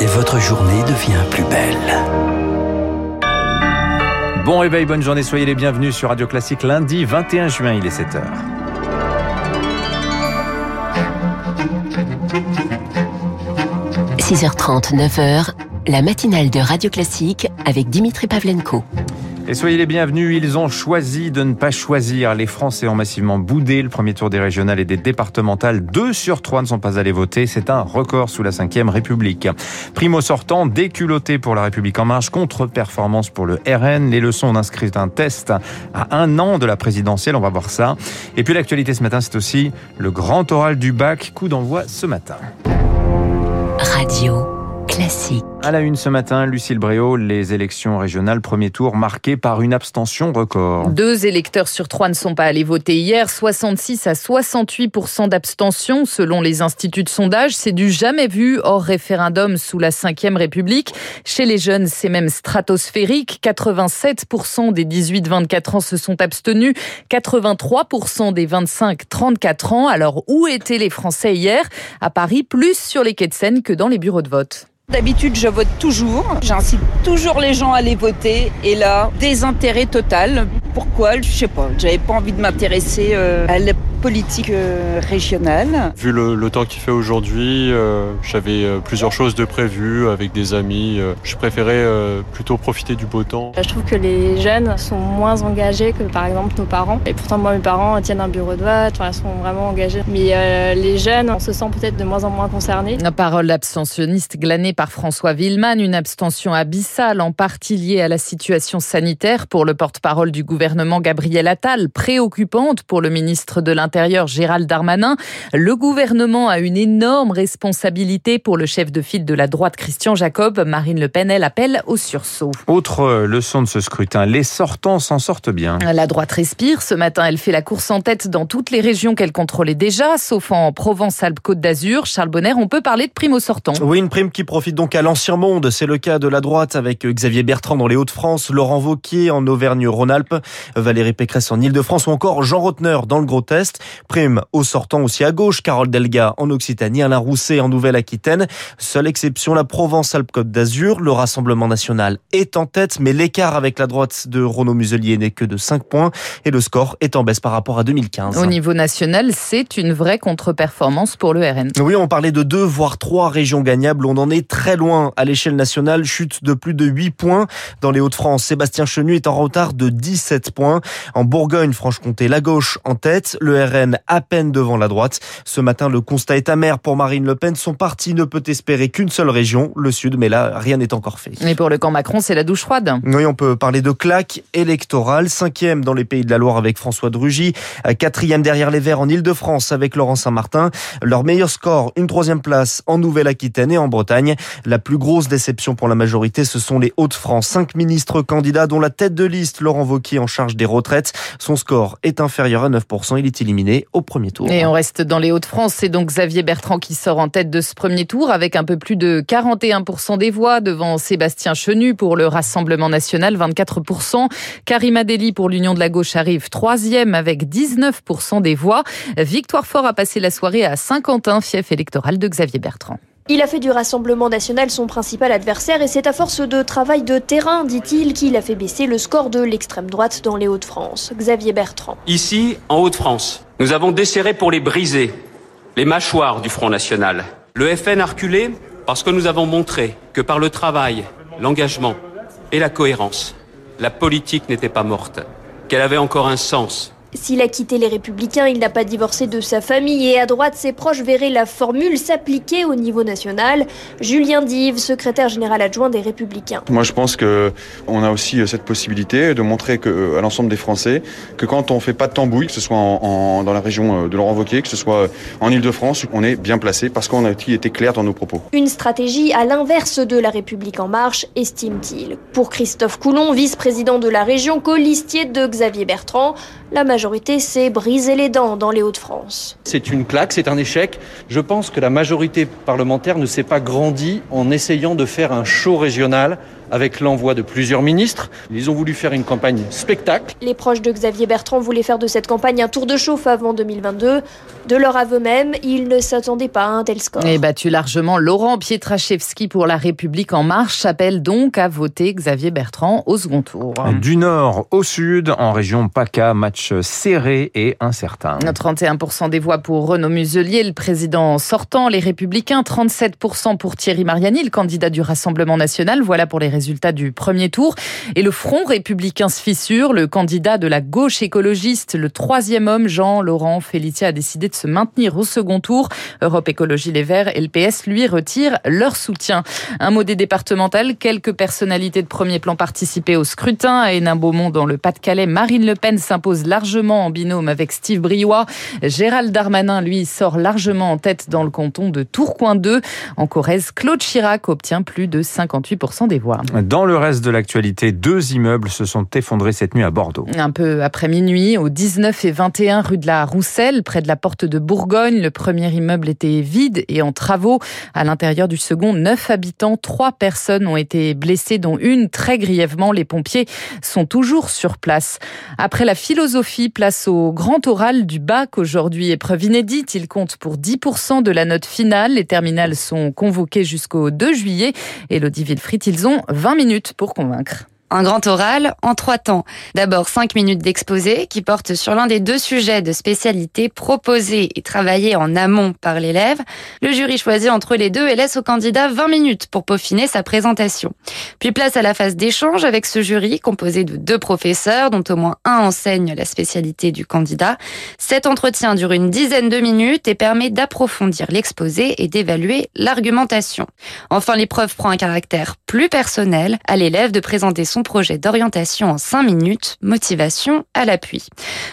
et votre journée devient plus belle. Bon réveil, bonne journée, soyez les bienvenus sur Radio Classique lundi 21 juin, il est 7h. – 6h30, 9h, la matinale de Radio Classique avec Dimitri Pavlenko. Et soyez les bienvenus, ils ont choisi de ne pas choisir. Les Français ont massivement boudé le premier tour des régionales et des départementales. Deux sur trois ne sont pas allés voter. C'est un record sous la Ve République. Primo sortant, déculotté pour la République en marche, contre-performance pour le RN. Les leçons d'inscrit un test à un an de la présidentielle, on va voir ça. Et puis l'actualité ce matin, c'est aussi le grand oral du bac, coup d'envoi ce matin. Radio classique. À la une ce matin, Lucille Bréau, les élections régionales, premier tour marqué par une abstention record. Deux électeurs sur trois ne sont pas allés voter hier, 66 à 68% d'abstention selon les instituts de sondage. C'est du jamais vu hors référendum sous la Ve République. Chez les jeunes, c'est même stratosphérique. 87% des 18-24 ans se sont abstenus, 83% des 25-34 ans. Alors où étaient les Français hier? À Paris, plus sur les quais de Seine que dans les bureaux de vote. D'habitude, je vote toujours. J'incite toujours les gens à aller voter. Et là, désintérêt total. Pourquoi? Je sais pas. J'avais pas envie de m'intéresser euh, à la politique euh, régionale. Vu le, temps qu'il fait aujourd'hui, euh, j'avais plusieurs choses de prévues avec des amis. je préférais plutôt profiter du beau temps. Je trouve que les jeunes sont moins engagés que par exemple nos parents. Et pourtant, moi, mes parents tiennent un bureau de vote, ils sont vraiment engagés. Mais les jeunes, on se sent peut-être de moins en moins concernés. La parole abstentionniste glanée par François Villeman, une abstention abyssale en partie liée à la situation sanitaire pour le porte-parole du gouvernement Gabriel Attal, préoccupante pour le ministre de l'Intérieur Gérald Darmanin. Le gouvernement a une énorme responsabilité pour le chef de file de la droite Christian Jacob. Marine Le Pen, elle appelle au sursaut. Autre leçon de ce scrutin, les sortants s'en sortent bien. La droite respire. Ce matin, elle fait la course en tête dans toutes les régions qu'elle contrôlait déjà, sauf en Provence-Alpes-Côte d'Azur. Charles Bonner, on peut parler de prime au sortant. Oui, une prime qui profite donc à l'ancien monde. C'est le cas de la droite avec Xavier Bertrand dans les Hauts-de-France, Laurent Vauquier en Auvergne-Rhône-Alpes, Valérie Pécresse en Ile-de-France ou encore Jean Rotner dans le Gros Test. Prime au sortant aussi à gauche, Carole Delga en Occitanie, Alain Rousset en Nouvelle-Aquitaine. Seule exception, la Provence-Alpes-Côte d'Azur. Le Rassemblement national est en tête, mais l'écart avec la droite de Renaud Muselier n'est que de 5 points et le score est en baisse par rapport à 2015. Au niveau national, c'est une vraie contre-performance pour le RN. Oui, on parlait de deux voire trois régions gagnables. On en est très loin à l'échelle nationale, chute de plus de 8 points. Dans les Hauts-de-France, Sébastien Chenu est en retard de 17 points. En Bourgogne-Franche-Comté, la gauche en tête, le RN à peine devant la droite. Ce matin, le constat est amer pour Marine Le Pen. Son parti ne peut espérer qu'une seule région, le Sud, mais là, rien n'est encore fait. Et pour le camp Macron, c'est la douche froide. Oui, on peut parler de claque électorale. Cinquième dans les Pays de la Loire avec François de Rugy. Quatrième derrière les Verts en Ile-de-France avec Laurent Saint-Martin. Leur meilleur score, une troisième place en Nouvelle-Aquitaine et en Bretagne. La plus grosse déception pour la majorité, ce sont les Hauts-de-France. Cinq ministres candidats, dont la tête de liste, Laurent Wauquiez, en charge des retraites. Son score est inférieur à 9%. Il est éliminé au premier tour. Et on reste dans les Hauts-de-France. C'est donc Xavier Bertrand qui sort en tête de ce premier tour avec un peu plus de 41% des voix devant Sébastien Chenu pour le Rassemblement national, 24%. Karima Deli pour l'Union de la gauche arrive troisième avec 19% des voix. Victoire Fort a passé la soirée à Saint-Quentin, fief électoral de Xavier Bertrand. Il a fait du Rassemblement national son principal adversaire et c'est à force de travail de terrain, dit-il, qu'il a fait baisser le score de l'extrême droite dans les Hauts-de-France. Xavier Bertrand. Ici, en Hauts-de-France, nous avons desserré pour les briser, les mâchoires du Front national. Le FN a reculé parce que nous avons montré que par le travail, l'engagement et la cohérence, la politique n'était pas morte, qu'elle avait encore un sens s'il a quitté les Républicains, il n'a pas divorcé de sa famille et à droite, ses proches verraient la formule s'appliquer au niveau national. Julien Dive, secrétaire général adjoint des Républicains. Moi, je pense que on a aussi euh, cette possibilité de montrer que, euh, à l'ensemble des Français que quand on fait pas de tambouille, que ce soit en, dans la région euh, de Laurent Wauquiez, que ce soit en Ile-de-France, on est bien placé parce qu'on a été clair dans nos propos. Une stratégie à l'inverse de la République en marche, estime-t-il. Pour Christophe Coulon, vice-président de la région, colistier de Xavier Bertrand, la majorité s'est brisé les dents dans les Hauts-de-France. C'est une claque, c'est un échec. Je pense que la majorité parlementaire ne s'est pas grandie en essayant de faire un show régional avec l'envoi de plusieurs ministres. Ils ont voulu faire une campagne spectacle. Les proches de Xavier Bertrand voulaient faire de cette campagne un tour de chauffe avant 2022. De leur aveu même, ils ne s'attendaient pas à un tel score. Et battu largement, Laurent Pietraszewski pour La République En Marche appelle donc à voter Xavier Bertrand au second tour. Du nord au sud, en région PACA, match serré et incertain. 31% des voix pour Renaud Muselier, le président sortant, les Républicains, 37% pour Thierry Mariani, le candidat du Rassemblement national. Voilà pour les résultats du premier tour. Et le Front républicain se fissure. Le candidat de la gauche écologiste, le troisième homme, Jean-Laurent Félitier, a décidé de se maintenir au second tour. Europe Écologie Les Verts et le PS lui retirent leur soutien. Un mot des départementales, quelques personnalités de premier plan participaient au scrutin. À Hénin-Beaumont, dans le Pas-de-Calais, Marine Le Pen s'impose largement en binôme avec Steve Briouat. Gérald Darmanin, lui, sort largement en tête dans le canton de Tourcoing 2. En Corrèze, Claude Chirac obtient plus de 58% des voix. Dans le reste de l'actualité, deux immeubles se sont effondrés cette nuit à Bordeaux. Un peu après minuit, au 19 et 21 rue de la Rousselle, près de la porte de Bourgogne, le premier immeuble était vide et en travaux. À l'intérieur du second, neuf habitants, trois personnes ont été blessées, dont une très grièvement. Les pompiers sont toujours sur place. Après la philosophie, place au grand oral du bac. Aujourd'hui, épreuve inédite. Il compte pour 10% de la note finale. Les terminales sont convoquées jusqu'au 2 juillet. Elodie Villefrit, ils ont 20 minutes pour convaincre. Un grand oral en trois temps. D'abord cinq minutes d'exposé qui porte sur l'un des deux sujets de spécialité proposés et travaillés en amont par l'élève. Le jury choisit entre les deux et laisse au candidat 20 minutes pour peaufiner sa présentation. Puis place à la phase d'échange avec ce jury composé de deux professeurs dont au moins un enseigne la spécialité du candidat. Cet entretien dure une dizaine de minutes et permet d'approfondir l'exposé et d'évaluer l'argumentation. Enfin, l'épreuve prend un caractère plus personnel à l'élève de présenter son projet d'orientation en 5 minutes, motivation à l'appui.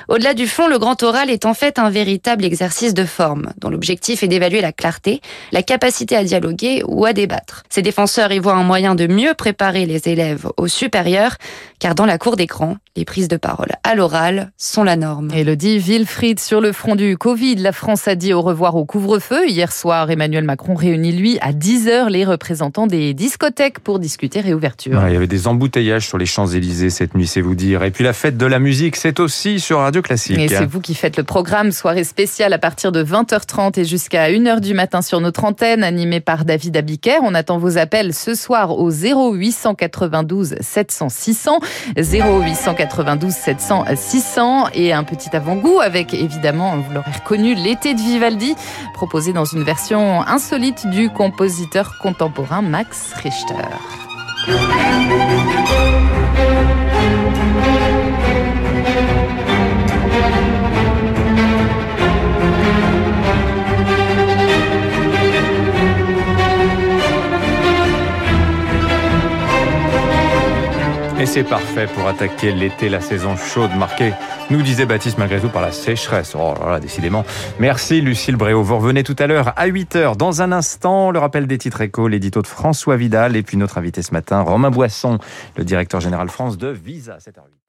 Au-delà du fond, le grand oral est en fait un véritable exercice de forme, dont l'objectif est d'évaluer la clarté, la capacité à dialoguer ou à débattre. Ses défenseurs y voient un moyen de mieux préparer les élèves au supérieur, car dans la cour d'écran, les prises de parole à l'oral sont la norme. Elodie Wilfried, sur le front du Covid, la France a dit au revoir au couvre-feu. Hier soir, Emmanuel Macron réunit, lui, à 10h les représentants des discothèques pour discuter réouverture. Ouais, il y avait des embouteillages sur les Champs-Élysées cette nuit, c'est vous dire. Et puis la fête de la musique, c'est aussi sur Radio Classique. Et c'est vous qui faites le programme. Soirée spéciale à partir de 20h30 et jusqu'à 1h du matin sur notre antenne, animée par David Abiker. On attend vos appels ce soir au 0892 700 600. 0892 700 600. Et un petit avant-goût avec, évidemment, vous l'aurez reconnu, l'été de Vivaldi, proposé dans une version insolite du compositeur contemporain Max Richter. Thank you. C'est parfait pour attaquer l'été, la saison chaude marquée, nous disait Baptiste malgré tout par la sécheresse. Oh là là, décidément. Merci Lucille Bréau. Vous revenez tout à l'heure à 8h. Dans un instant, le rappel des titres éco, l'édito de François Vidal et puis notre invité ce matin, Romain Boisson, le directeur général France de Visa. 7h08.